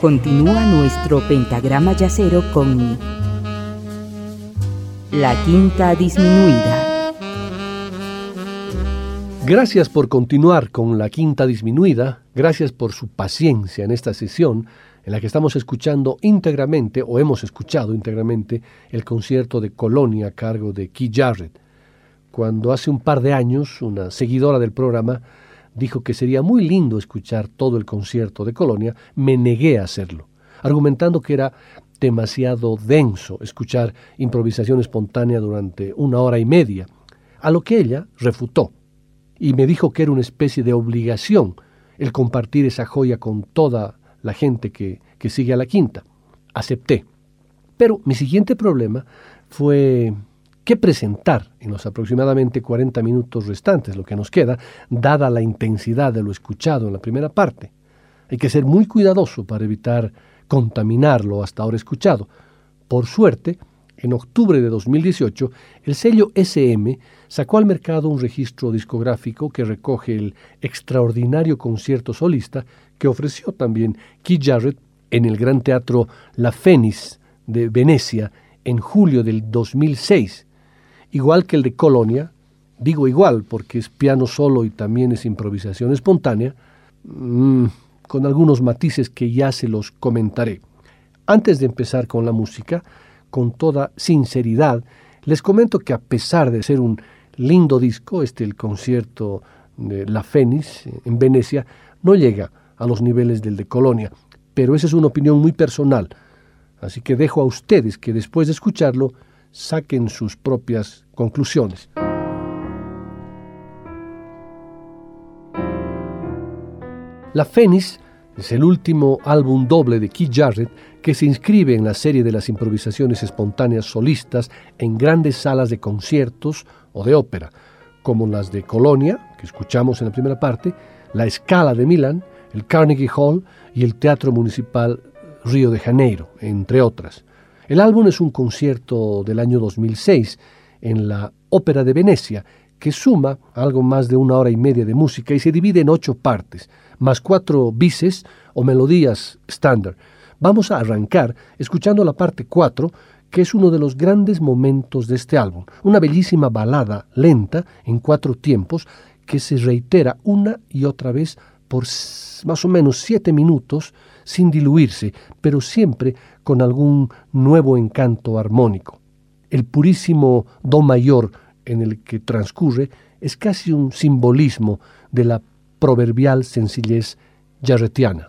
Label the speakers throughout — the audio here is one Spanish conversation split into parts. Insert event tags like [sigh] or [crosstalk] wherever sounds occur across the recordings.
Speaker 1: Continúa nuestro pentagrama yacero con la quinta disminuida.
Speaker 2: Gracias por continuar con la quinta disminuida, gracias por su paciencia en esta sesión en la que estamos escuchando íntegramente, o hemos escuchado íntegramente, el concierto de Colonia a cargo de Keith Jarrett. Cuando hace un par de años una seguidora del programa dijo que sería muy lindo escuchar todo el concierto de Colonia, me negué a hacerlo, argumentando que era demasiado denso escuchar improvisación espontánea durante una hora y media, a lo que ella refutó y me dijo que era una especie de obligación el compartir esa joya con toda la gente que, que sigue a la quinta. Acepté. Pero mi siguiente problema fue qué presentar en los aproximadamente 40 minutos restantes, lo que nos queda, dada la intensidad de lo escuchado en la primera parte. Hay que ser muy cuidadoso para evitar contaminar lo hasta ahora escuchado. Por suerte, en octubre de 2018, el sello SM sacó al mercado un registro discográfico que recoge el extraordinario concierto solista que ofreció también Keith Jarrett en el Gran Teatro La Fenice de Venecia en julio del 2006 igual que el de Colonia, digo igual porque es piano solo y también es improvisación espontánea, mm, con algunos matices que ya se los comentaré. Antes de empezar con la música, con toda sinceridad, les comento que a pesar de ser un lindo disco, este el concierto de La Fénix en Venecia, no llega a los niveles del de Colonia, pero esa es una opinión muy personal, así que dejo a ustedes que después de escucharlo saquen sus propias conclusiones. La Fénix es el último álbum doble de Keith Jarrett que se inscribe en la serie de las improvisaciones espontáneas solistas en grandes salas de conciertos o de ópera, como las de Colonia, que escuchamos en la primera parte, la Scala de Milán, el Carnegie Hall y el Teatro Municipal Río de Janeiro, entre otras. El álbum es un concierto del año 2006 en la Ópera de Venecia, que suma algo más de una hora y media de música y se divide en ocho partes, más cuatro bises o melodías estándar. Vamos a arrancar escuchando la parte cuatro, que es uno de los grandes momentos de este álbum, una bellísima balada lenta en cuatro tiempos que se reitera una y otra vez por más o menos siete minutos sin diluirse, pero siempre con algún nuevo encanto armónico. El purísimo Do mayor en el que transcurre es casi un simbolismo de la proverbial sencillez jarretiana.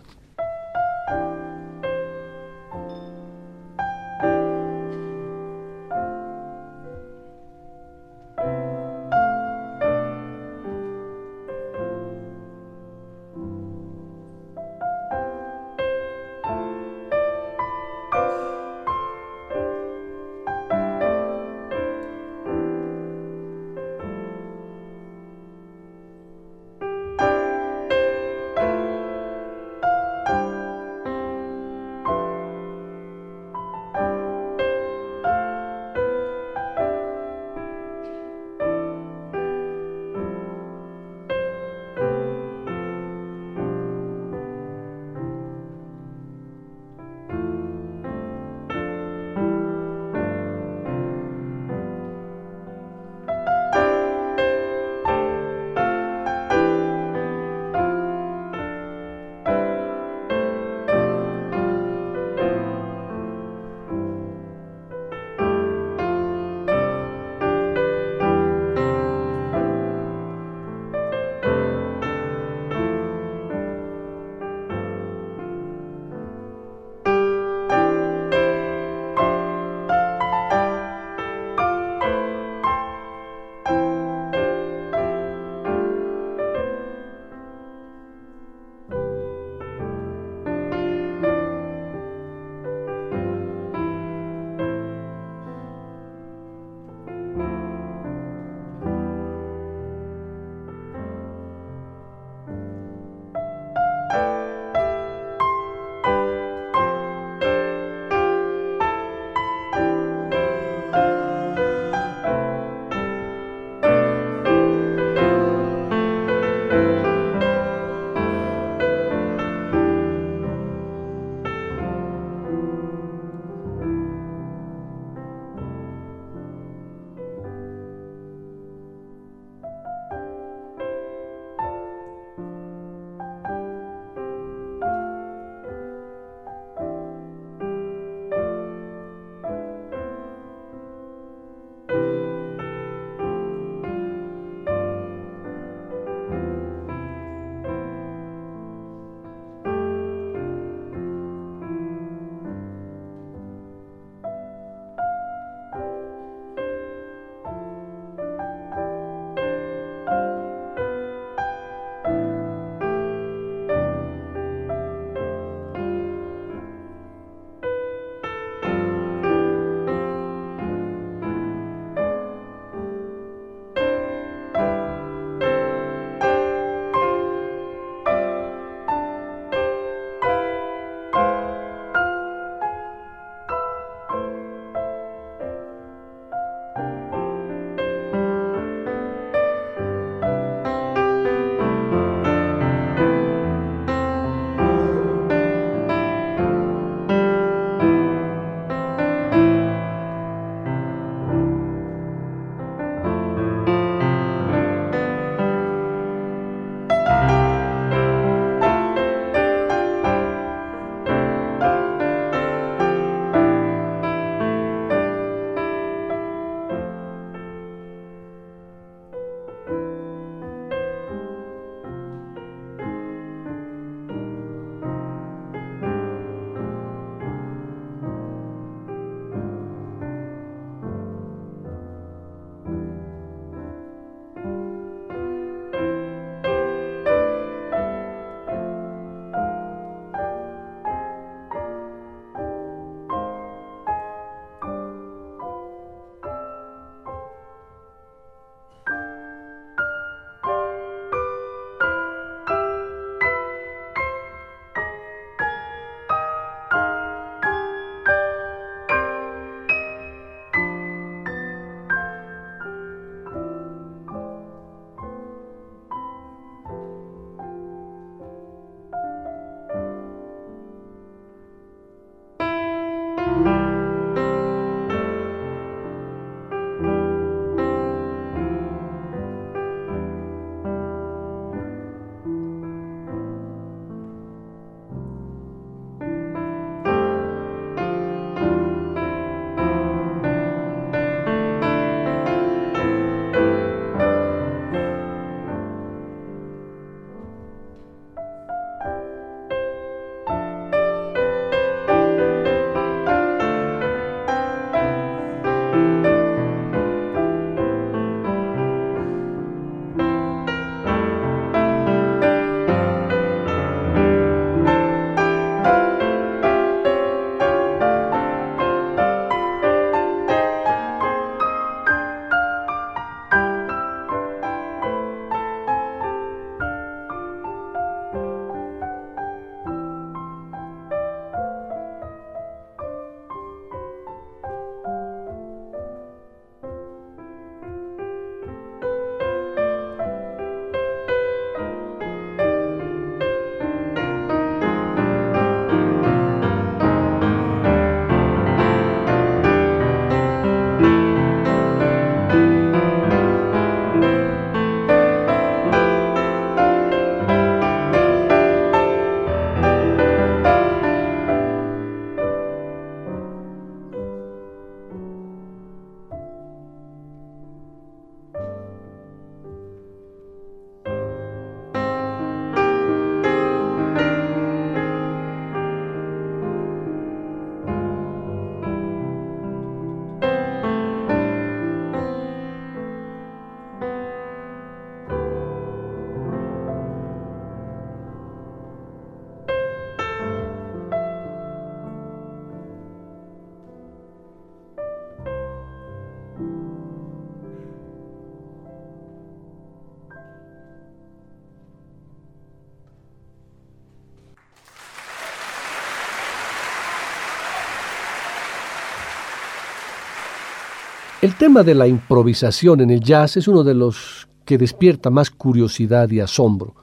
Speaker 2: El tema de la improvisación en el jazz es uno de los que despierta más curiosidad y asombro.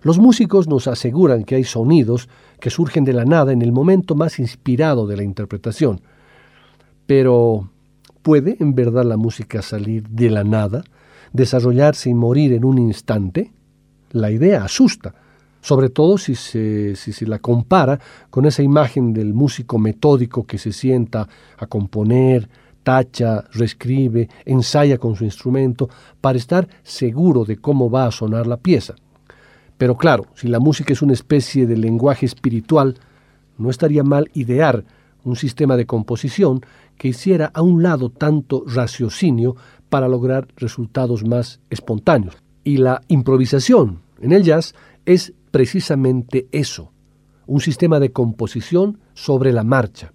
Speaker 2: Los músicos nos aseguran que hay sonidos que surgen de la nada en el momento más inspirado de la interpretación. Pero, ¿puede en verdad la música salir de la nada, desarrollarse y morir en un instante? La idea asusta, sobre todo si se, si se la compara con esa imagen del músico metódico que se sienta a componer, tacha, reescribe, ensaya con su instrumento para estar seguro de cómo va a sonar la pieza. Pero claro, si la música es una especie de lenguaje espiritual, no estaría mal idear un sistema de composición que hiciera a un lado tanto raciocinio para lograr resultados más espontáneos. Y la improvisación en el jazz es precisamente eso, un sistema de composición sobre la marcha.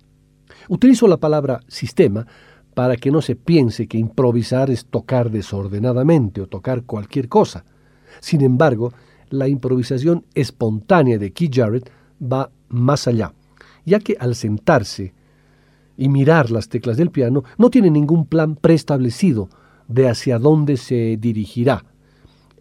Speaker 2: Utilizo la palabra sistema para que no se piense que improvisar es tocar desordenadamente o tocar cualquier cosa. Sin embargo, la improvisación espontánea de Keith Jarrett va más allá, ya que al sentarse y mirar las teclas del piano no tiene ningún plan preestablecido de hacia dónde se dirigirá.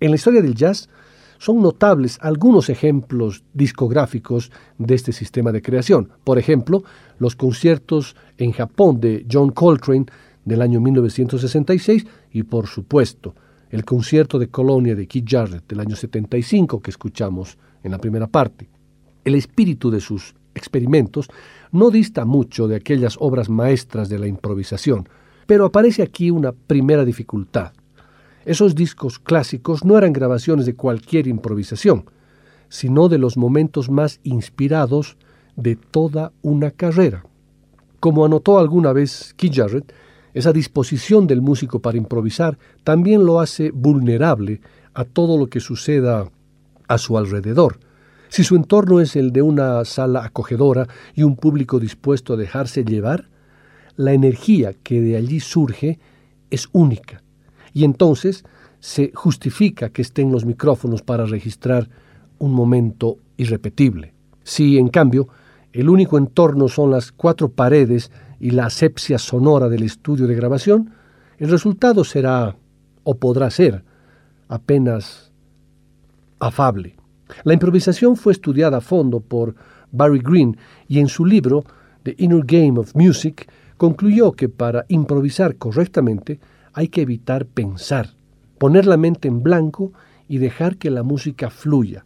Speaker 2: En la historia del jazz son notables algunos ejemplos discográficos de este sistema de creación. Por ejemplo, los conciertos en Japón de John Coltrane del año 1966 y, por supuesto, el concierto de Colonia de Keith Jarrett del año 75 que escuchamos en la primera parte. El espíritu de sus experimentos no dista mucho de aquellas obras maestras de la improvisación, pero aparece aquí una primera dificultad. Esos discos clásicos no eran grabaciones de cualquier improvisación, sino de los momentos más inspirados de toda una carrera. Como anotó alguna vez Keith Jarrett, esa disposición del músico para improvisar también lo hace vulnerable a todo lo que suceda a su alrededor. Si su entorno es el de una sala acogedora y un público dispuesto a dejarse llevar, la energía que de allí surge es única y entonces se justifica que estén los micrófonos para registrar un momento irrepetible. Si, en cambio, el único entorno son las cuatro paredes y la asepsia sonora del estudio de grabación, el resultado será, o podrá ser, apenas afable. La improvisación fue estudiada a fondo por Barry Green y en su libro The Inner Game of Music concluyó que para improvisar correctamente hay que evitar pensar, poner la mente en blanco y dejar que la música fluya.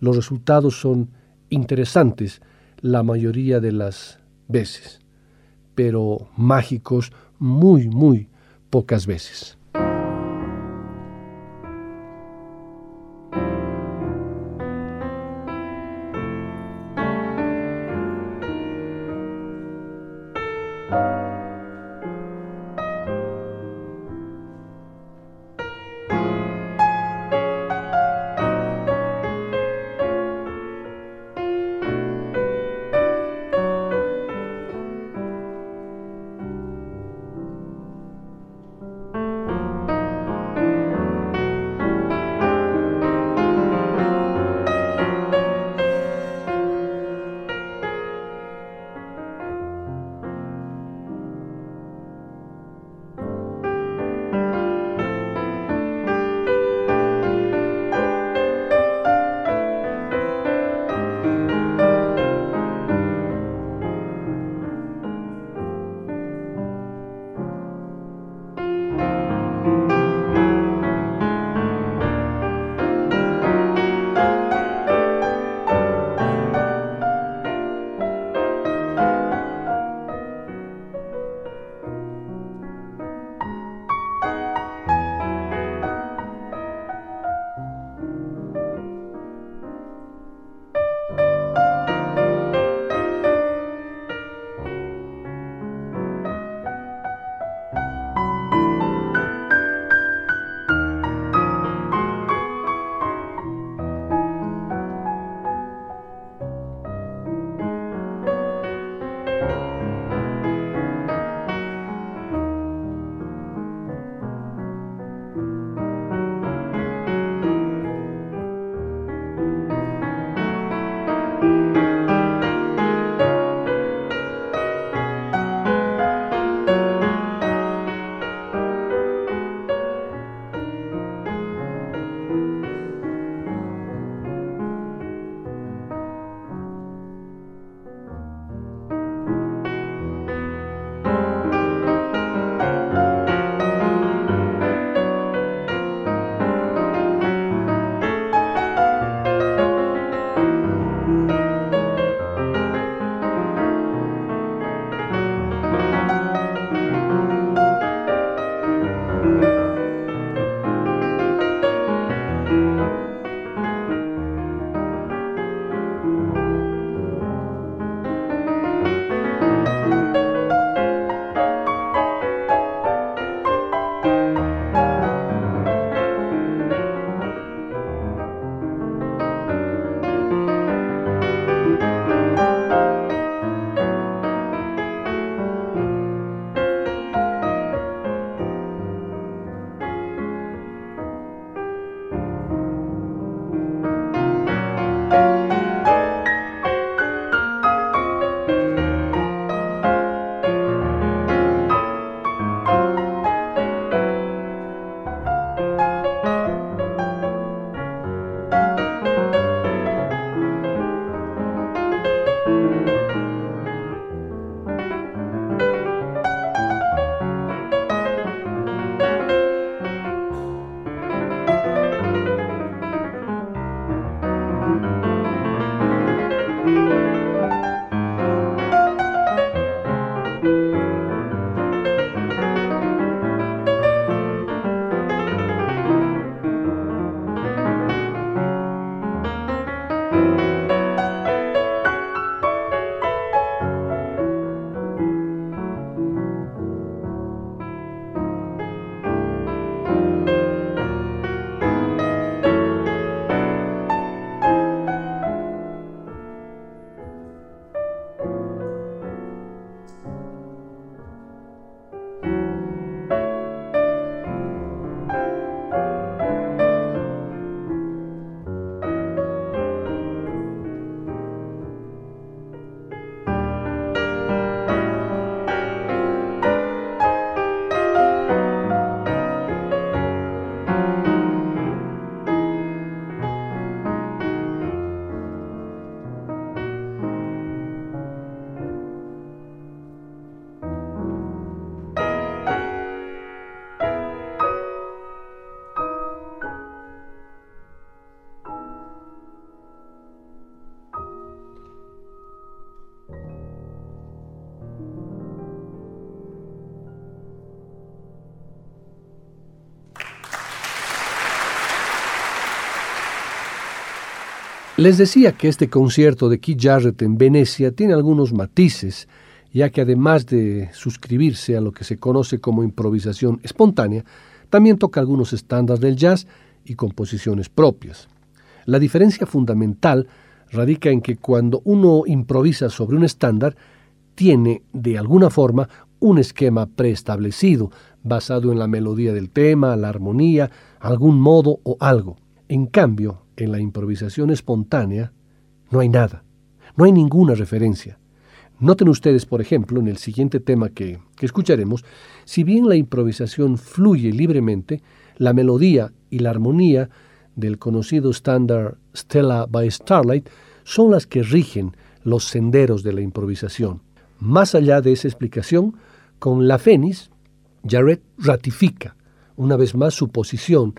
Speaker 2: Los resultados son interesantes la mayoría de las veces, pero mágicos muy, muy pocas veces. Les decía que este concierto de Keith Jarrett en Venecia tiene algunos matices, ya que además de suscribirse a lo que se conoce como improvisación espontánea, también toca algunos estándares del jazz y composiciones propias. La diferencia fundamental radica en que cuando uno improvisa sobre un estándar, tiene de alguna forma un esquema preestablecido, basado en la melodía del tema, la armonía, algún modo o algo. En cambio, en la improvisación espontánea no hay nada, no hay ninguna referencia. Noten ustedes, por ejemplo, en el siguiente tema que, que escucharemos, si bien la improvisación fluye libremente, la melodía y la armonía del conocido estándar Stella by Starlight son las que rigen los senderos de la improvisación. Más allá de esa explicación, con la Fénix, Jarrett ratifica una vez más su posición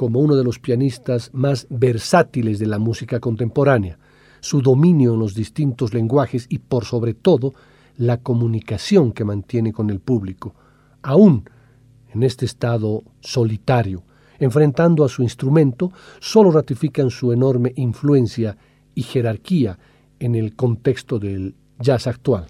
Speaker 2: como uno de los pianistas más versátiles de la música contemporánea, su dominio en los distintos lenguajes y por sobre todo la comunicación que mantiene con el público, aún en este estado solitario, enfrentando a su instrumento, solo ratifican su enorme influencia y jerarquía en el contexto del jazz actual.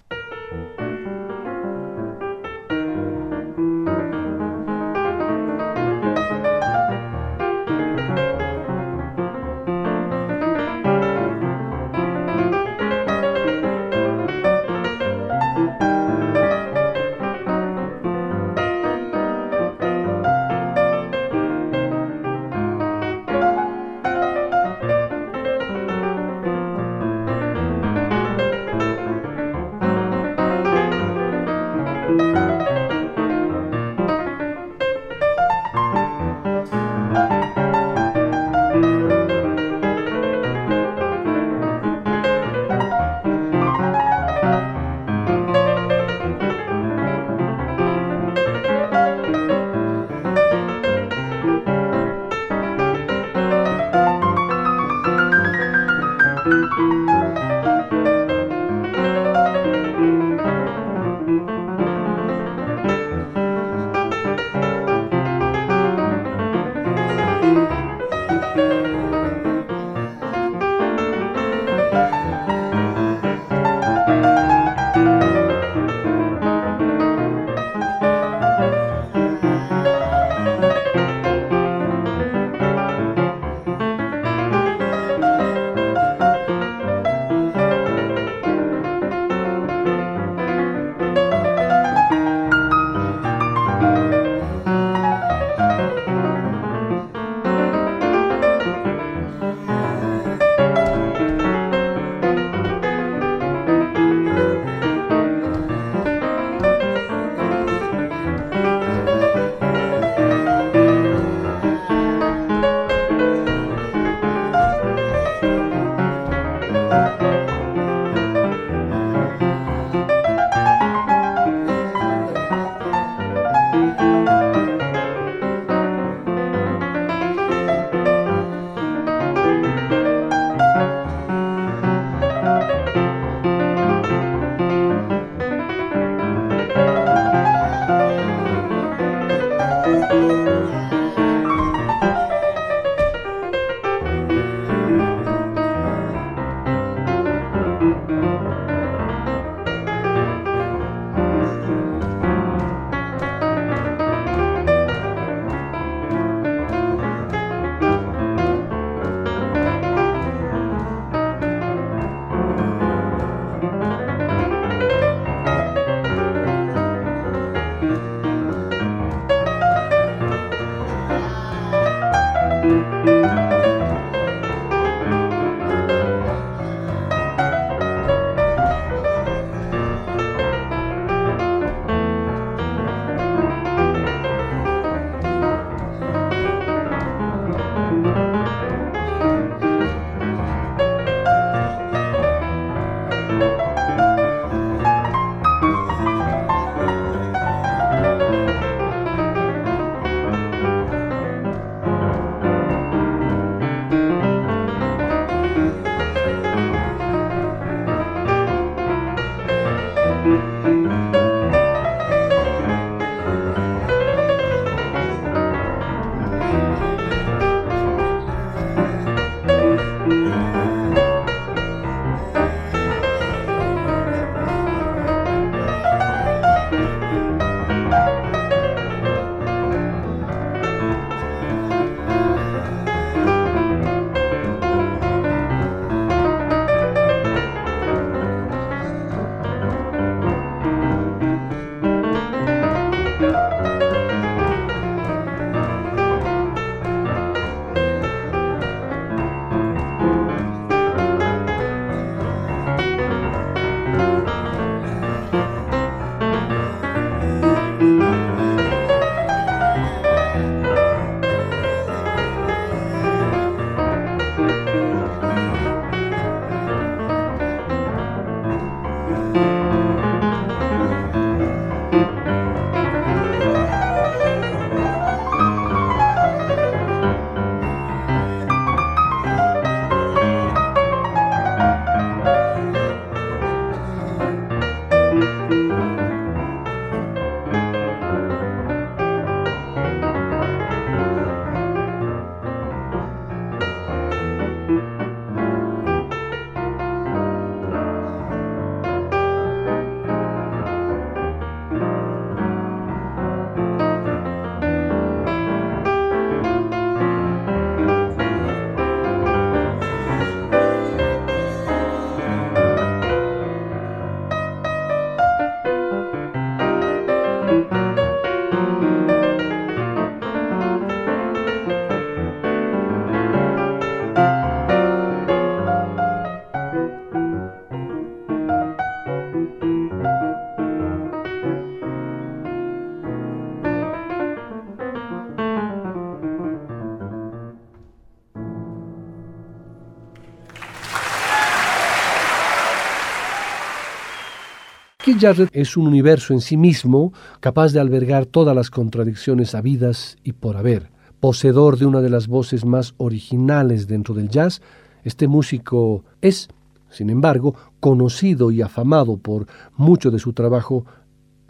Speaker 2: Jarrett es un universo en sí mismo, capaz de albergar todas las contradicciones habidas y por haber. Poseedor de una de las voces más originales dentro del jazz, este músico es, sin embargo, conocido y afamado por mucho de su trabajo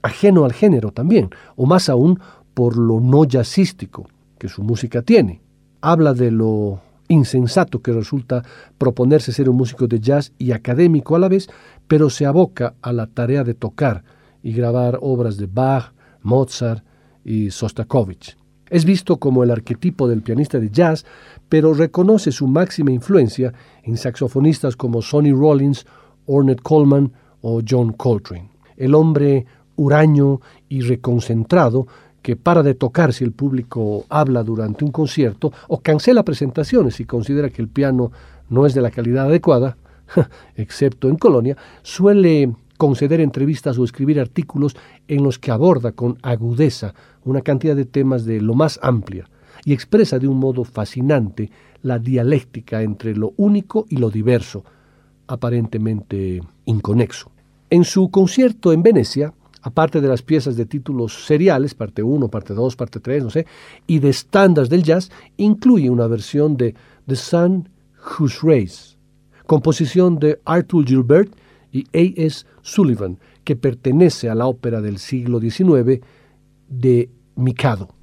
Speaker 2: ajeno al género también, o más aún por lo no jazzístico que su música tiene. Habla de lo insensato que resulta proponerse ser un músico de jazz y académico a la vez, pero se aboca a la tarea de tocar y grabar obras de Bach, Mozart y Sostakovich. Es visto como el arquetipo del pianista de jazz, pero reconoce su máxima influencia en saxofonistas como Sonny Rollins, Ornette Coleman o John Coltrane. El hombre huraño y reconcentrado que para de tocar si el público habla durante un concierto o cancela presentaciones si considera que el piano no es de la calidad adecuada, [laughs] excepto en Colonia, suele conceder entrevistas o escribir artículos en los que aborda con agudeza una cantidad de temas de lo más amplia y expresa de un modo fascinante la dialéctica entre lo único y lo diverso, aparentemente inconexo. En su concierto en Venecia, aparte de las piezas de títulos seriales, parte 1, parte 2, parte 3, no sé, y de estándares del jazz, incluye una versión de The Sun Whose Race, composición de Arthur Gilbert y A.S. Sullivan, que pertenece a la ópera del siglo XIX de Mikado.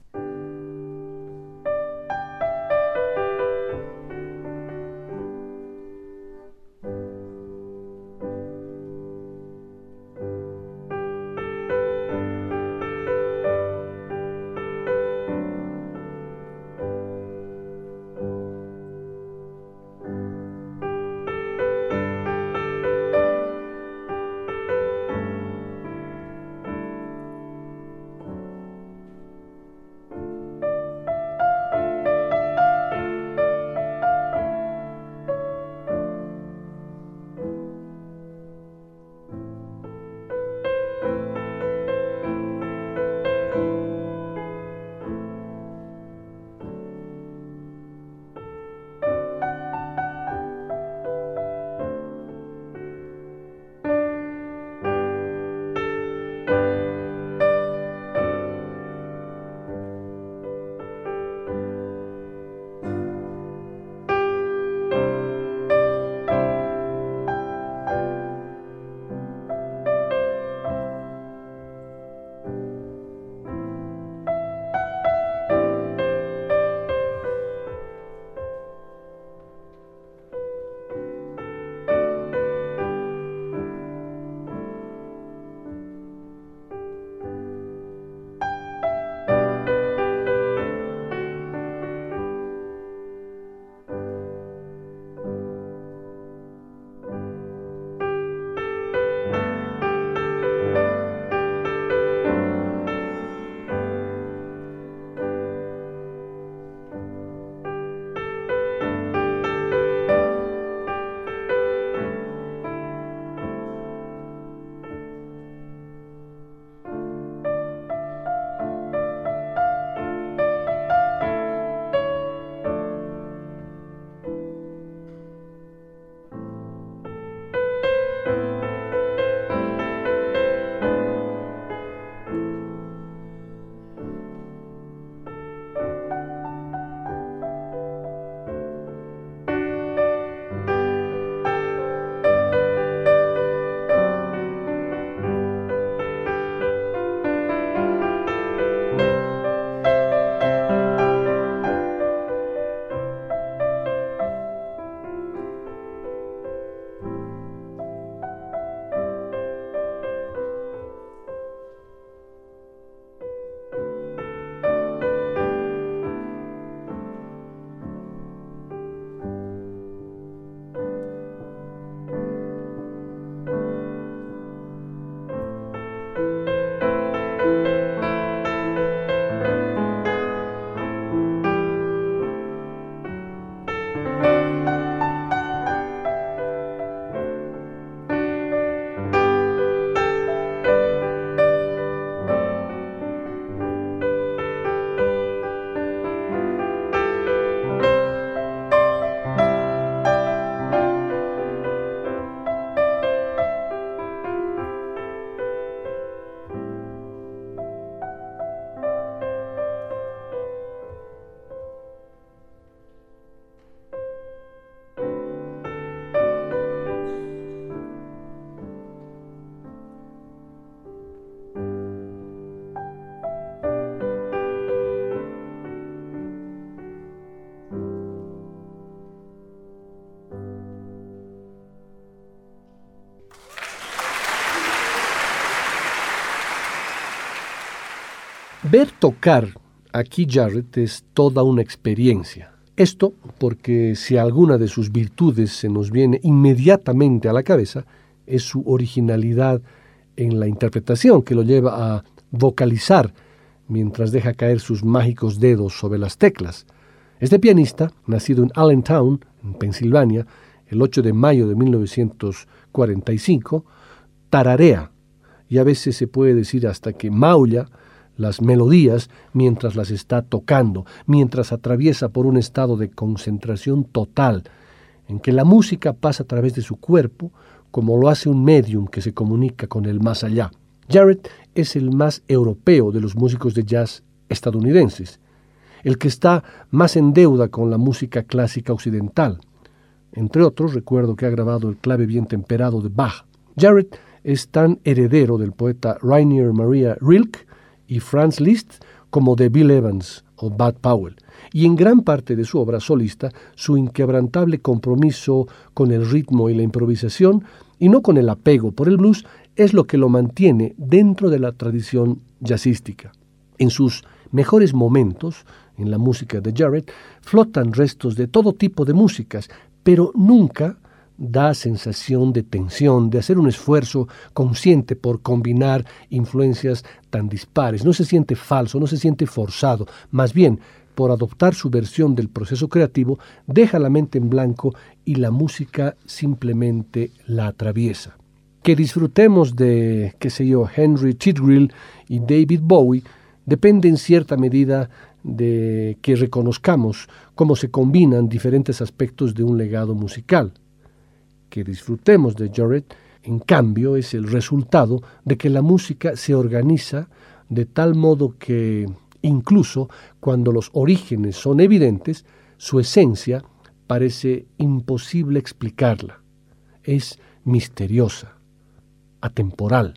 Speaker 2: Ver tocar a Keith Jarrett es toda una experiencia. Esto porque si alguna de sus virtudes se nos viene inmediatamente a la cabeza, es su originalidad en la interpretación que lo lleva a vocalizar mientras deja caer sus mágicos dedos sobre las teclas. Este pianista, nacido en Allentown, en Pensilvania, el 8 de mayo de 1945, tararea, y a veces se puede decir hasta que maulla las melodías mientras las está tocando, mientras atraviesa por un estado de concentración total, en que la música pasa a través de su cuerpo, como lo hace un medium que se comunica con el más allá. Jarrett es el más europeo de los músicos de jazz estadounidenses, el que está más en deuda con la música clásica occidental. Entre otros, recuerdo que ha grabado el clave bien temperado de Bach. Jarrett es tan heredero del poeta Rainier Maria Rilke y Franz Liszt como de Bill Evans o Bud Powell, y en gran parte de su obra solista su inquebrantable compromiso con el ritmo y la improvisación, y no con el apego por el blues, es lo que lo mantiene dentro de la tradición jazzística. En sus mejores momentos, en la música de Jarrett, flotan restos de todo tipo de músicas, pero nunca da sensación de tensión, de hacer un esfuerzo consciente por combinar influencias tan dispares. No se siente falso, no se siente forzado, más bien, por adoptar su versión del proceso creativo, deja la mente en blanco y la música simplemente la atraviesa. Que disfrutemos de, qué sé yo, Henry Chitgrill y David Bowie depende en cierta medida de que reconozcamos cómo se combinan diferentes aspectos de un legado musical que disfrutemos de Jarrett, en cambio, es el resultado de que la música se organiza de tal modo que, incluso cuando los orígenes son evidentes, su esencia parece imposible explicarla. Es misteriosa, atemporal.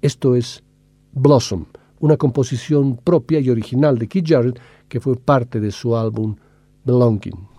Speaker 2: Esto es Blossom, una composición propia y original de Keith Jarrett que fue parte de su álbum Belonging.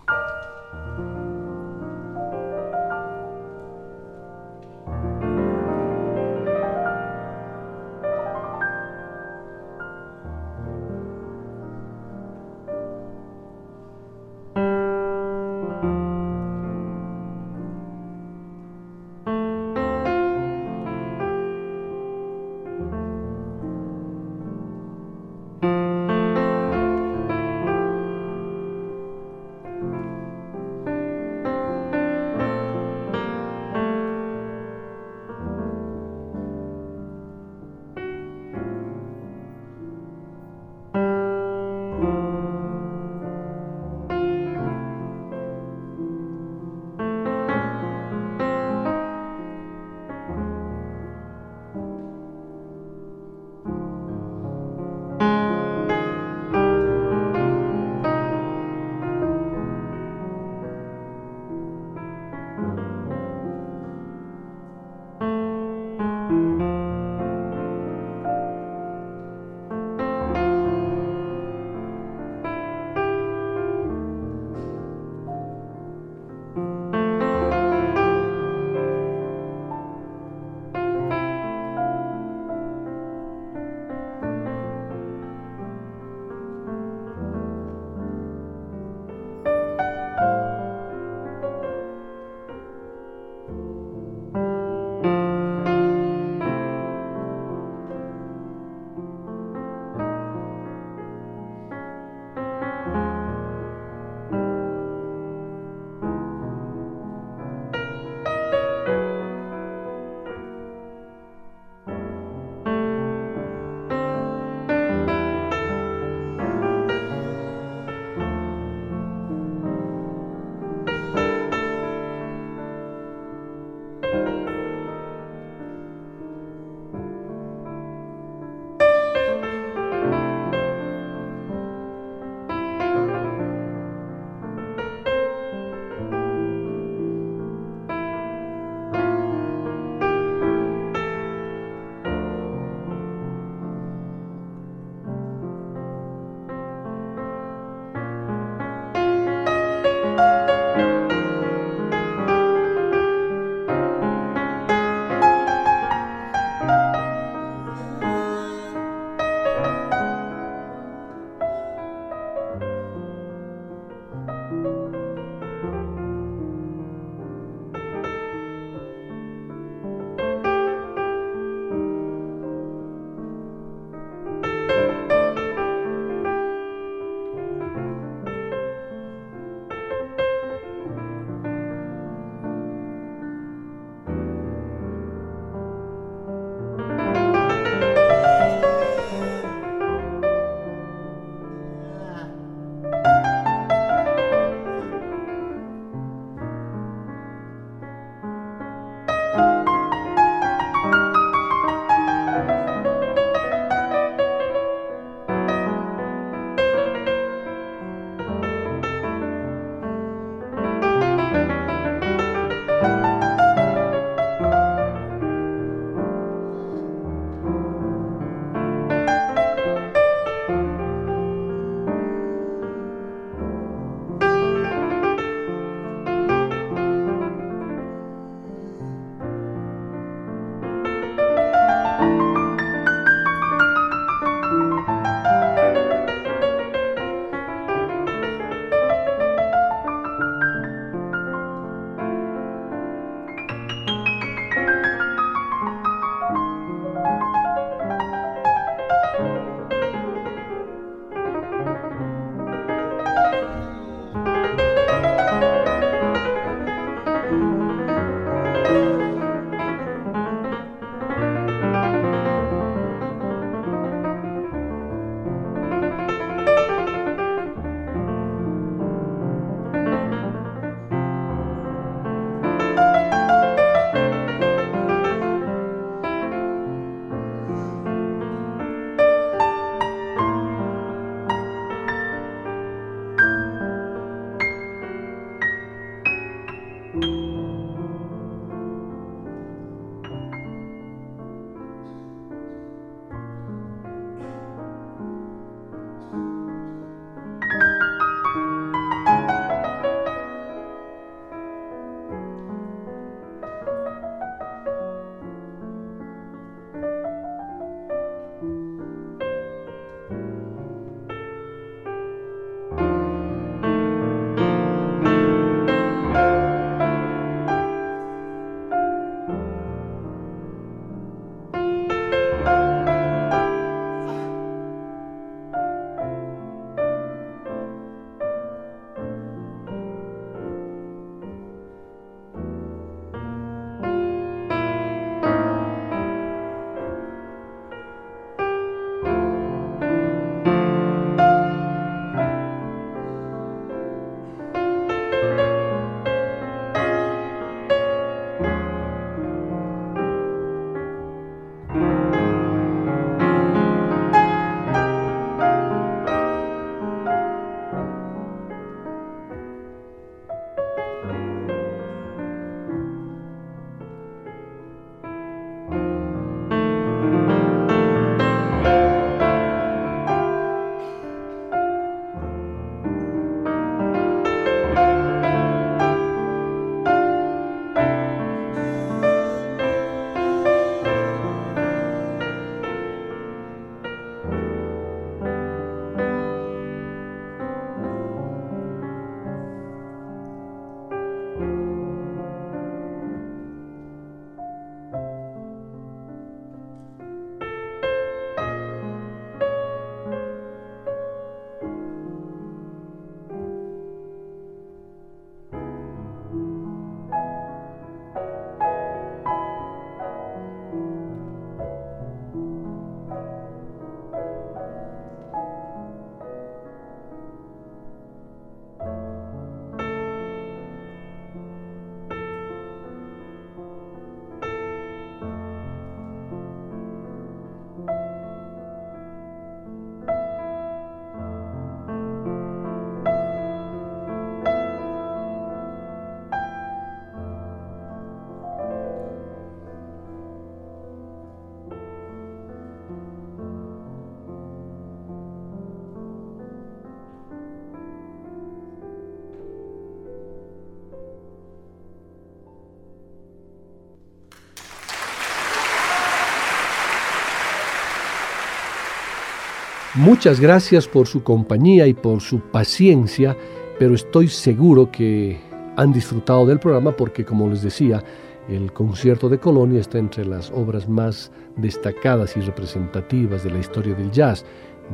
Speaker 2: Muchas gracias por su compañía y por su paciencia, pero estoy seguro que han disfrutado del programa porque, como les decía, el concierto de Colonia está entre las obras más destacadas y representativas de la historia del jazz.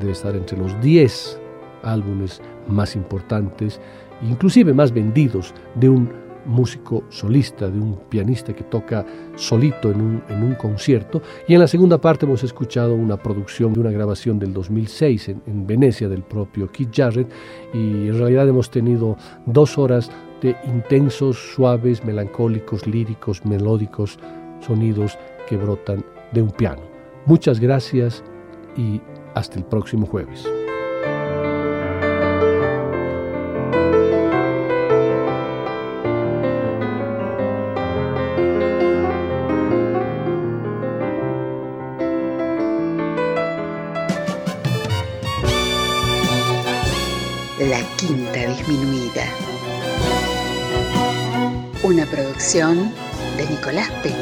Speaker 2: Debe estar entre los 10 álbumes más importantes, inclusive más vendidos de un músico solista, de un pianista que toca solito en un, en un concierto. Y en la segunda parte hemos escuchado una producción de una grabación del 2006 en, en Venecia del propio Keith Jarrett y en realidad hemos tenido dos horas de intensos, suaves, melancólicos, líricos, melódicos sonidos que brotan de un piano. Muchas gracias y hasta el próximo jueves.
Speaker 1: De Nicolás Peña.